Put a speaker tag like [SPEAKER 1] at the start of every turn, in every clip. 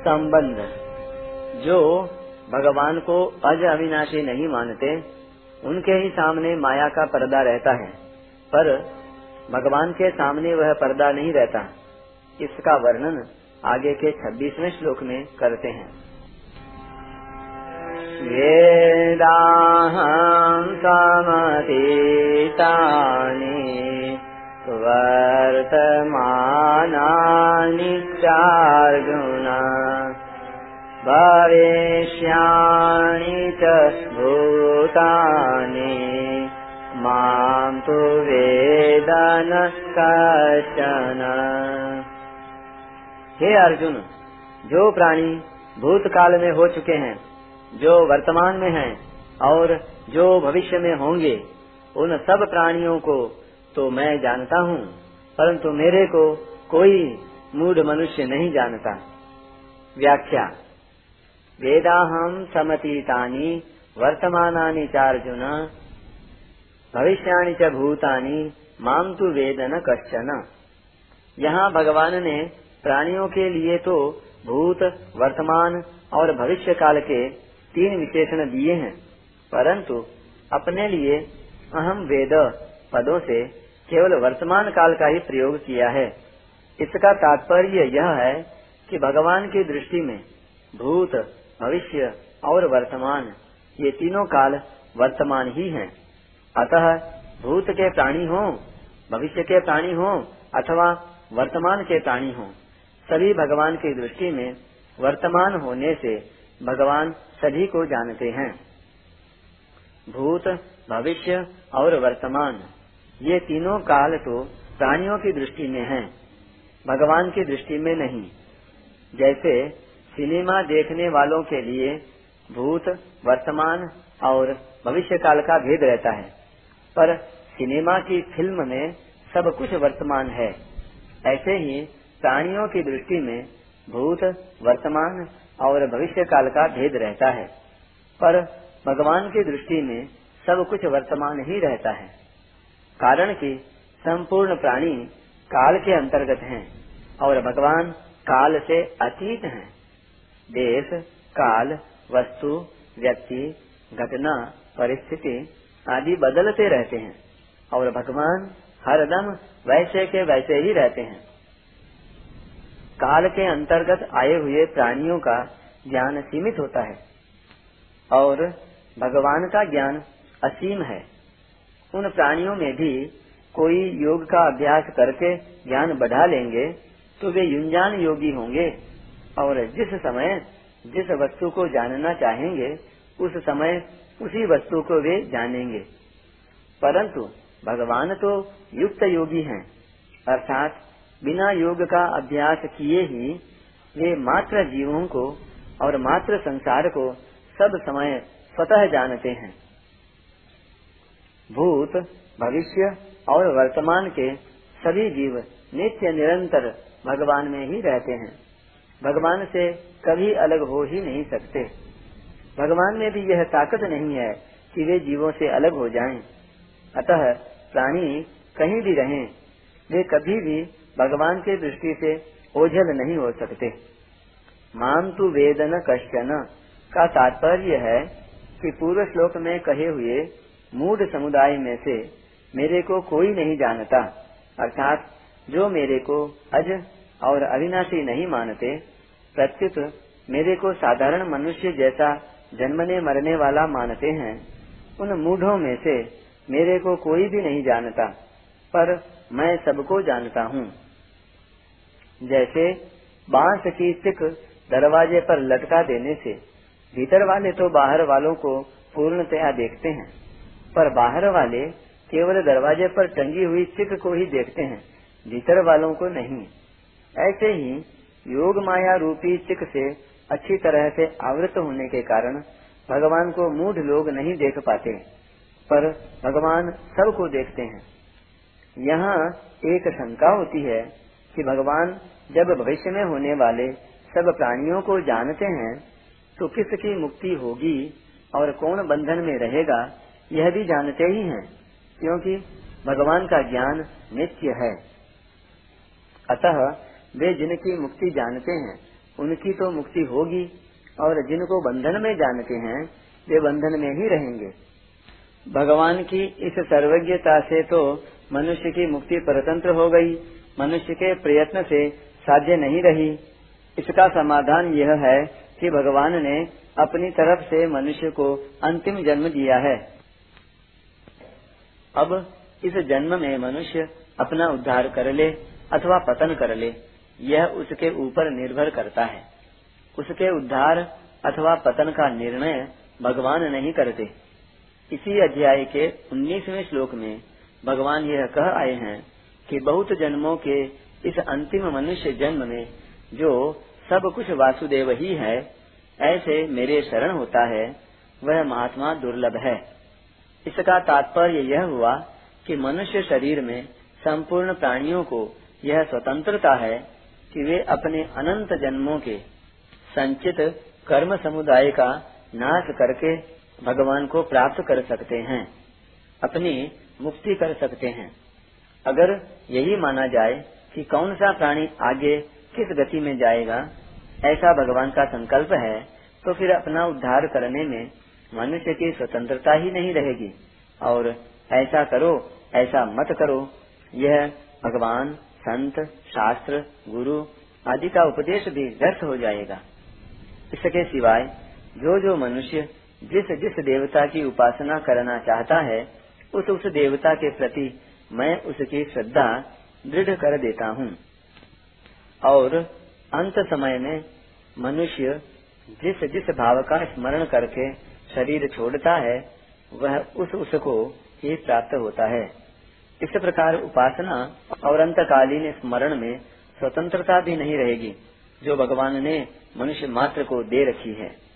[SPEAKER 1] संबंध, जो भगवान को अज अविनाशी नहीं मानते, उनके ही सामने माया का पर्दा रहता है। पर भगवान के सामने वह पर्दा नहीं रहता। इसका वर्णन आगे के छब्बीसवें श्लोक में करते हैं। वेदाहं समतीतानि वर्तमानानि चार्जुन भविष्याणि च भूतानि। माँ तु वेद न कश्चन हे अर्जुन, जो प्राणी भूतकाल में हो चुके हैं, जो वर्तमान में हैं और जो भविष्य में होंगे, उन सब प्राणियों को तो मैं जानता हूँ, परंतु मेरे को कोई मूड मनुष्य नहीं जानता। व्याख्या वेदाहम समतीतानी, वर्तमानानि चार्जुन भविष्याणि च भूतानि माम तु वेद न कश्चन। यहाँ भगवान ने प्राणियों के लिए तो भूत, वर्तमान और भविष्य काल के तीन विशेषण दिए हैं, परंतु अपने लिए अहम वेद पदों से केवल वर्तमान काल का ही प्रयोग किया है। इसका तात्पर्य यह है कि भगवान की दृष्टि में भूत भविष्य और वर्तमान ये तीनों काल वर्तमान ही हैं। अतः भूत के प्राणी हो भविष्य के प्राणी हो अथवा वर्तमान के प्राणी हो सभी भगवान की दृष्टि में वर्तमान होने से भगवान सभी को जानते हैं भूत भविष्य और वर्तमान ये तीनों काल तो प्राणियों की दृष्टि में हैं, भगवान की दृष्टि में नहीं जैसे सिनेमा देखने वालों के लिए भूत, वर्तमान और भविष्य काल का भेद रहता है। पर सिनेमा की फ़िल्म में सब कुछ वर्तमान है। ऐसे ही प्राणियों की दृष्टि में भूत, वर्तमान और भविष्य काल का भेद रहता है। पर भगवान की दृष्टि में सब कुछ वर्तमान ही रहता है। कारण कि संपूर्ण प्राणी काल के अंतर्गत हैं और भगवान काल से अतीत हैं। देश, काल, वस्तु, व्यक्ति, घटना, परिस्थिति आदि बदलते रहते हैं और भगवान हरदम वैसे के वैसे ही रहते हैं। काल के अंतर्गत आए हुए प्राणियों का ज्ञान सीमित होता है और भगवान का ज्ञान असीम है। उन प्राणियों में भी कोई योग का अभ्यास करके ज्ञान बढ़ा लेंगे तो वे युंजान योगी होंगे। और जिस समय जिस वस्तु को जानना चाहेंगे, उस समय उसी वस्तु को वे जानेंगे। परंतु भगवान तो युक्त योगी हैं, अर्थात बिना योग का अभ्यास किए ही वे मात्र जीवों को और मात्र संसार को सब समय स्वतः जानते हैं। भूत, भविष्य और वर्तमान के सभी जीव नित्य निरंतर भगवान में ही रहते हैं। भगवान से कभी अलग हो ही नहीं सकते भगवान में भी यह ताकत नहीं है कि वे जीवों से अलग हो जाएँ। अतः प्राणी कहीं भी रहें, वे कभी भी भगवान के दृष्टि से ओझल नहीं हो सकते मान तु वेदन कश्चन का तात्पर्य है कि पूर्व श्लोक में कहे हुए मूड समुदाय में से मेरे को कोई नहीं जानता, अर्थात जो मेरे को अज और अविनाशी नहीं मानते, प्रत्युत, मेरे को साधारण मनुष्य जैसा जन्मने मरने वाला मानते हैं। उन मूढ़ों में से मेरे को कोई भी नहीं जानता, पर मैं सबको जानता हूँ। जैसे बाँस की सिक दरवाजे पर लटका देने से भीतर वाले तो बाहर वालों को पूर्णतया देखते हैं, पर बाहर वाले केवल दरवाजे पर टंगी हुई चिक को ही देखते हैं, भीतर वालों को नहीं। ऐसे ही योग माया रूपी चिक से अच्छी तरह से आवृत होने के कारण भगवान को मूढ़ लोग नहीं देख पाते, पर भगवान सबको देखते हैं। यहाँ एक शंका होती है कि भगवान जब भविष्य में होने वाले सब प्राणियों को जानते हैं तो किसकी मुक्ति होगी और कौन बंधन में रहेगा, यह भी जानते ही हैं, क्योंकि भगवान का ज्ञान नित्य है। अतः वे जिनकी मुक्ति जानते हैं, उनकी तो मुक्ति होगी, और जिनको बंधन में जानते हैं, वे बंधन में ही रहेंगे। भगवान की इस सर्वज्ञता से तो मनुष्य की मुक्ति परतंत्र हो गई, मनुष्य के प्रयत्न से साध्य नहीं रही। इसका समाधान यह है कि भगवान ने अपनी तरफ़ से मनुष्य को अंतिम जन्म दिया है। अब इस जन्म में मनुष्य अपना उद्धार कर ले अथवा पतन कर ले। यह उसके ऊपर निर्भर करता है। उसके उद्धार अथवा पतन का निर्णय भगवान नहीं करते। इसी अध्याय के उन्नीसवें श्लोक में भगवान यह कह आए हैं कि बहुत जन्मों के इस अंतिम मनुष्य जन्म में जो सब कुछ वासुदेव ही है, ऐसे मेरे शरण होता है, वह महात्मा दुर्लभ है। इसका तात्पर्य यह हुआ कि मनुष्य शरीर में संपूर्ण प्राणियों को यह स्वतंत्रता है कि वे अपने अनंत जन्मों के संचित कर्म समुदाय का नाश करके भगवान को प्राप्त कर सकते हैं, अपनी मुक्ति कर सकते हैं। अगर यही माना जाए कि कौन सा प्राणी आगे किस गति में जाएगा, ऐसा भगवान का संकल्प है तो फिर अपना उद्धार करने में मनुष्य की स्वतंत्रता ही नहीं रहेगी। और ऐसा करो, ऐसा मत करो, यह भगवान संत, शास्त्र, गुरु आदि का उपदेश भी व्यर्थ हो जाएगा। इसके सिवाय जो जो मनुष्य जिस जिस देवता की उपासना करना चाहता है, उस उस देवता के प्रति मैं उसकी श्रद्धा दृढ़ कर देता हूँ। और अंत समय में मनुष्य जिस जिस भाव का स्मरण करके शरीर छोड़ता है, वह उस उसको ही प्राप्त होता है। इस प्रकार उपासना और अंतकालीन स्मरण में स्वतंत्रता भी नहीं रहेगी, जो भगवान ने मनुष्य मात्र को दे रखी है।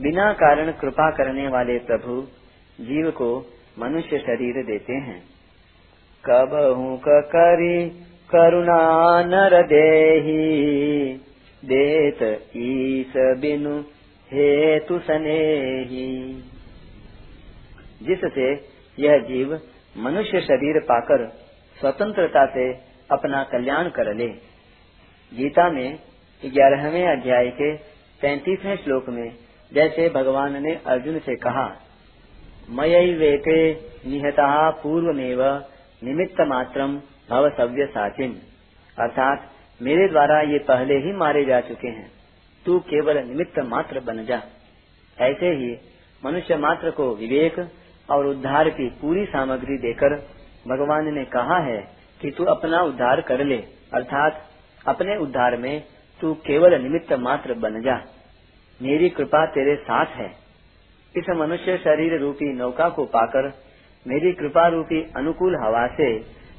[SPEAKER 1] बिना कारण कृपा करने वाले प्रभु जीव को मनुष्य शरीर देते हैं। कब हूँ करी करुणा नर देही, देत ईस बिनु हेतु सनेही। जिससे यह जीव मनुष्य शरीर पाकर स्वतंत्रता से अपना कल्याण कर ले। गीता में ग्यारहवें अध्याय के तैतीसवें श्लोक में जैसे भगवान ने अर्जुन से कहा मयि वेके निहता पूर्वमेव निमित्त मात्रम भव सव्य साचिन अर्थात मेरे द्वारा ये पहले ही मारे जा चुके हैं। तू केवल निमित्त मात्र बन जा। ऐसे ही मनुष्य मात्र को विवेक और उद्धार की पूरी सामग्री देकर भगवान ने कहा है कि तू अपना उद्धार कर ले, अर्थात अपने उद्धार में तू केवल निमित्त मात्र बन जा। मेरी कृपा तेरे साथ है। इस मनुष्य शरीर रूपी नौका को पाकर मेरी कृपा रूपी अनुकूल हवा से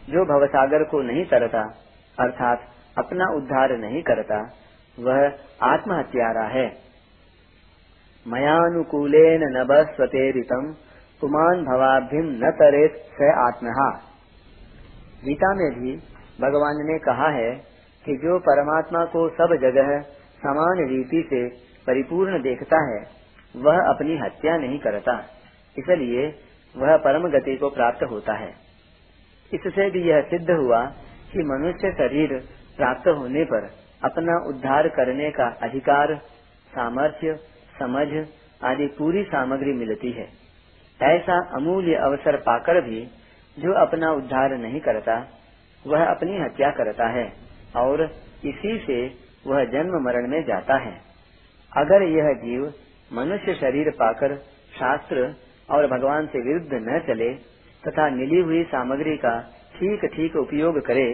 [SPEAKER 1] जो भवसागर को नहीं तरता, अर्थात अपना उद्धार नहीं करता, वह आत्महत्यारा है। मयानुकूलेन नभस्वतेरितम पुमान भवाभिम न तरेत स आत्महा। गीता में भी भगवान ने कहा है कि जो परमात्मा को सब जगह समान रीति से परिपूर्ण देखता है, वह अपनी हत्या नहीं करता। इसलिए वह परम गति को प्राप्त होता है। इससे भी यह सिद्ध हुआ कि मनुष्य शरीर प्राप्त होने पर अपना उद्धार करने का अधिकार, सामर्थ्य, समझ आदि पूरी सामग्री मिलती है। ऐसा अमूल्य अवसर पाकर भी जो अपना उद्धार नहीं करता, वह अपनी हत्या करता है और इसी से वह जन्म मरण में जाता है। अगर यह जीव मनुष्य शरीर पाकर शास्त्र और भगवान से विरुद्ध न चले तथा मिली हुई सामग्री का ठीक ठीक उपयोग करे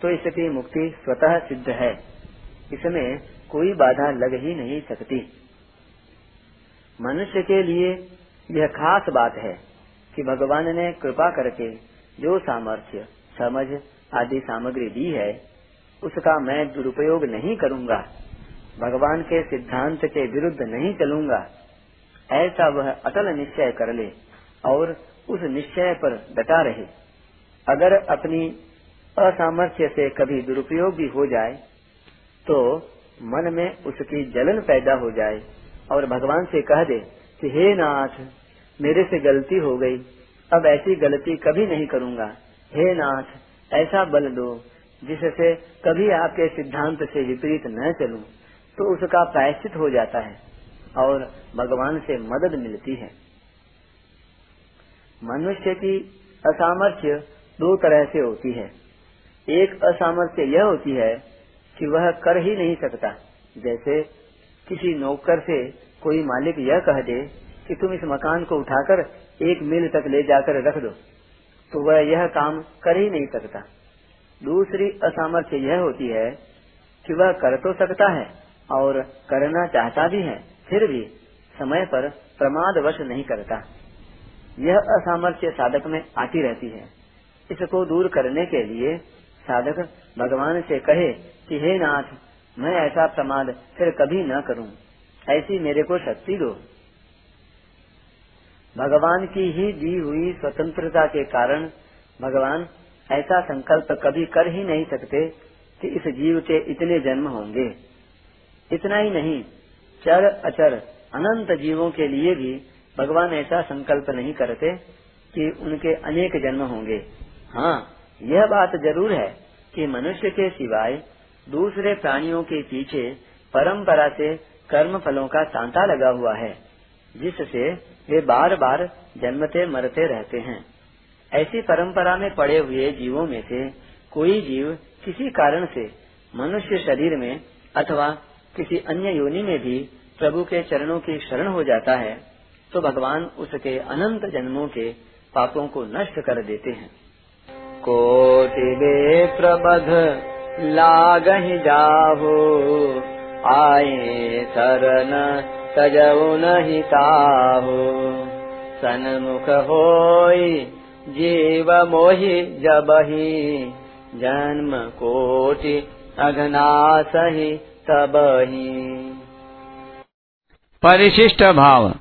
[SPEAKER 1] तो इसकी मुक्ति स्वतः सिद्ध है। इसमें कोई बाधा लग ही नहीं सकती। मनुष्य के लिए यह खास बात है कि भगवान ने कृपा करके जो सामर्थ्य, समझ आदि सामग्री दी है, उसका मैं दुरुपयोग नहीं करूँगा। भगवान के सिद्धांत के विरुद्ध नहीं चलूँगा। ऐसा वह अटल निश्चय कर ले और उस निश्चय पर डटा रहे। अगर अपनी असामर्थ्य से कभी दुरुपयोग भी हो जाए तो मन में उसकी जलन पैदा हो जाए और भगवान से कह दे कि हे नाथ, मेरे से गलती हो गई। अब ऐसी गलती कभी नहीं करूँगा। हे नाथ, ऐसा बल दो, जिससे कभी आपके सिद्धांत से विपरीत न चलूँ तो उसका प्रायश्चित हो जाता है और भगवान से मदद मिलती है। मनुष्य की असामर्थ्य दो तरह से होती है। एक असामर्थ्य यह होती है कि वह कर ही नहीं सकता, जैसे किसी नौकर से कोई मालिक यह कह दे कि तुम इस मकान को उठाकर एक मील तक ले जाकर रख दो तो वह यह काम कर ही नहीं सकता। दूसरी असामर्थ्य यह होती है कि वह कर तो सकता है और करना चाहता भी है, फिर भी समय पर प्रमादवश नहीं करता। यह असामर्थ्य साधक में आती रहती है। इसको दूर करने के लिए साधक भगवान से कहे कि, हे नाथ, मैं ऐसा प्रमाद फिर कभी न करूँ। ऐसी मेरे को शक्ति दो। भगवान की ही दी हुई स्वतंत्रता के कारण भगवान ऐसा संकल्प कभी कर ही नहीं सकते कि इस जीव के इतने जन्म होंगे। इतना ही नहीं, चर अचर अनंत जीवों के लिए भी भगवान ऐसा संकल्प नहीं करते कि उनके अनेक जन्म होंगे। हाँ यह बात ज़रूर है कि मनुष्य के सिवाय दूसरे प्राणियों के पीछे परंपरा से कर्म फलों का सांता लगा हुआ है, जिससे वे बार बार जन्मते मरते रहते हैं। ऐसी परंपरा में पड़े हुए जीवों में से कोई जीव किसी कारण से मनुष्य शरीर में अथवा किसी अन्य योनि में भी प्रभु के चरणों की शरण हो जाता है तो भगवान उसके अनंत जन्मों के पापों को नष्ट कर देते हैं। कोटि प्रबध, लाग जाहो। आए शरण तजऊ नहीं ताहो। सन्मुख होई जीव मोहि जबही। जन्म कोटि अघनासही तबही।
[SPEAKER 2] परिशिष्ट भाव।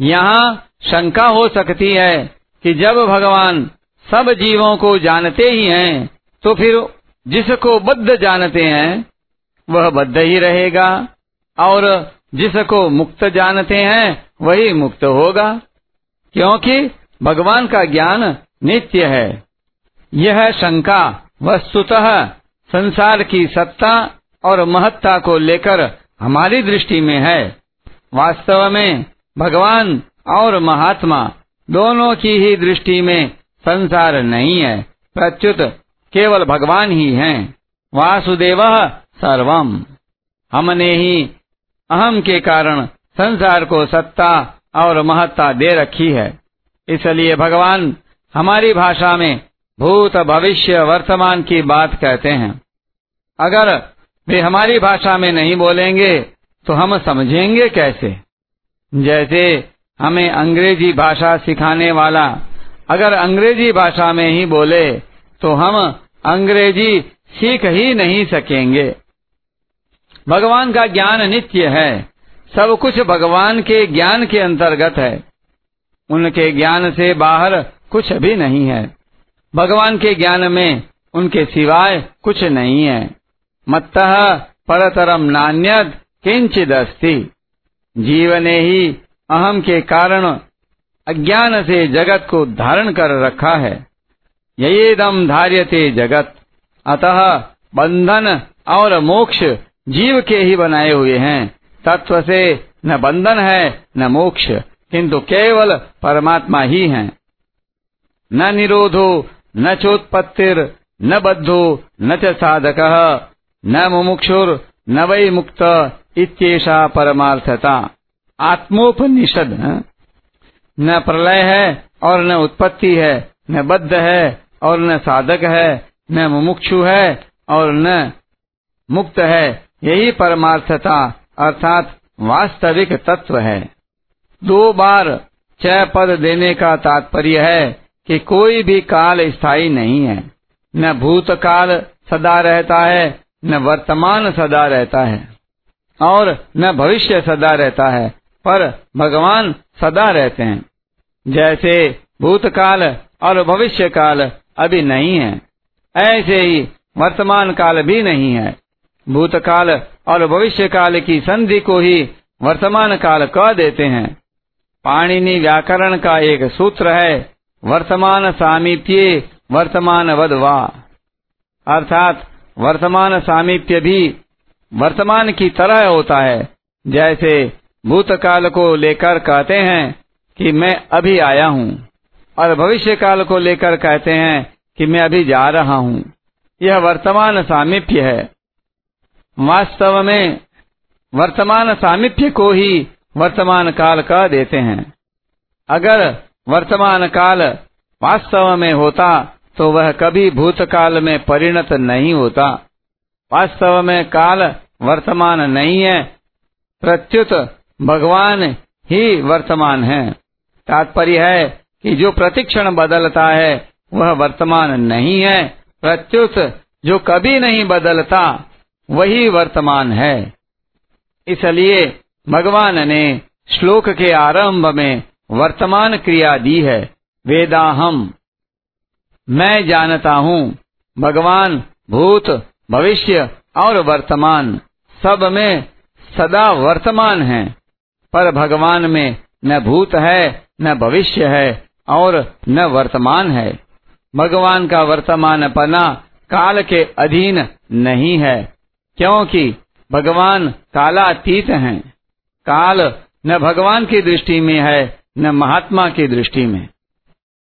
[SPEAKER 2] यहाँ शंका हो सकती है कि जब भगवान सब जीवों को जानते ही हैं, तो फिर जिसको बद्ध जानते हैं वह बद्ध ही रहेगा। और जिसको मुक्त जानते हैं, वही मुक्त होगा। क्योंकि भगवान का ज्ञान नित्य है। यह शंका वस्तुतः संसार की सत्ता और महत्ता को लेकर हमारी दृष्टि में है। वास्तव में भगवान और महात्मा दोनों की ही दृष्टि में संसार नहीं है। प्रत्युत केवल भगवान ही हैं। वासुदेव सर्वम। हमने ही अहम के कारण संसार को सत्ता और महत्ता दे रखी है। इसलिए भगवान हमारी भाषा में भूत भविष्य वर्तमान की बात कहते हैं। अगर वे हमारी भाषा में नहीं बोलेंगे तो हम समझेंगे कैसे? जैसे हमें अंग्रेज़ी भाषा सिखाने वाला अगर अंग्रेज़ी भाषा में ही बोले तो हम अंग्रेज़ी सीख ही नहीं सकेंगे। भगवान का ज्ञान नित्य है। सब कुछ भगवान के ज्ञान के अंतर्गत है। उनके ज्ञान से बाहर कुछ भी नहीं है। भगवान के ज्ञान में उनके सिवाय कुछ नहीं है। मत परतरम नान्यद किंचिद अस्ति जीव ने ही अहम के कारण अज्ञान से जगत को धारण कर रखा है। यही दम धार्यते जगत। अतः बंधन और मोक्ष जीव के ही बनाए हुए हैं। तत्व से न बंधन है, न मोक्ष, किंतु केवल परमात्मा ही है। न निरोधो, न चोत्पत्तिर, न बद्धो, न च साधक, न मुमुक्षुर, न वै मुक्त इत्येषा परमार्थता। आत्मोपनिषद, न। प्रलय है और न उत्पत्ति है, न बद्ध है और न साधक है, न मुमुक्षु है और न मुक्त है। यही परमार्थता अर्थात वास्तविक तत्व है। दो बार छह पद देने का तात्पर्य है कि कोई भी काल स्थायी नहीं है। न भूतकाल सदा रहता है, न वर्तमान सदा रहता है, और न भविष्य सदा रहता है, पर भगवान सदा रहते हैं। जैसे भूतकाल और भविष्य काल अभी नहीं है, ऐसे ही वर्तमान काल भी नहीं है। भूतकाल और भविष्य काल की संधि को ही वर्तमान काल कह देते हैं। पाणिनि व्याकरण का एक सूत्र है, वर्तमान सामीप्य वर्तमान वधवा अर्थात, वर्तमान सामीप्य भी वर्तमान की तरह होता है, जैसे भूतकाल को लेकर कहते हैं कि मैं अभी आया हूँ, और भविष्य काल को लेकर कहते हैं कि मैं अभी जा रहा हूँ। यह वर्तमान सामीप्य है। वास्तव में वर्तमान सामीप्य को ही वर्तमान काल कह देते हैं। अगर वर्तमान काल वास्तव में होता तो वह कभी भूतकाल में परिणत नहीं होता। वास्तव में काल वर्तमान नहीं है, प्रत्युत भगवान ही वर्तमान है। तात्पर्य है कि जो प्रतिक्षण बदलता है, वह वर्तमान नहीं है, प्रत्युत जो कभी नहीं बदलता वही वर्तमान है। इसलिए भगवान ने श्लोक के आरंभ में वर्तमान क्रिया दी है, वेदाहम। मैं जानता हूँ, भगवान भूत, भविष्य और वर्तमान सब में सदा वर्तमान है, पर भगवान में न भूत है, न भविष्य है और न वर्तमान है। भगवान का वर्तमान पना काल के अधीन नहीं है। क्योंकि भगवान कालातीत हैं। काल न भगवान की दृष्टि में है, न महात्मा की दृष्टि में।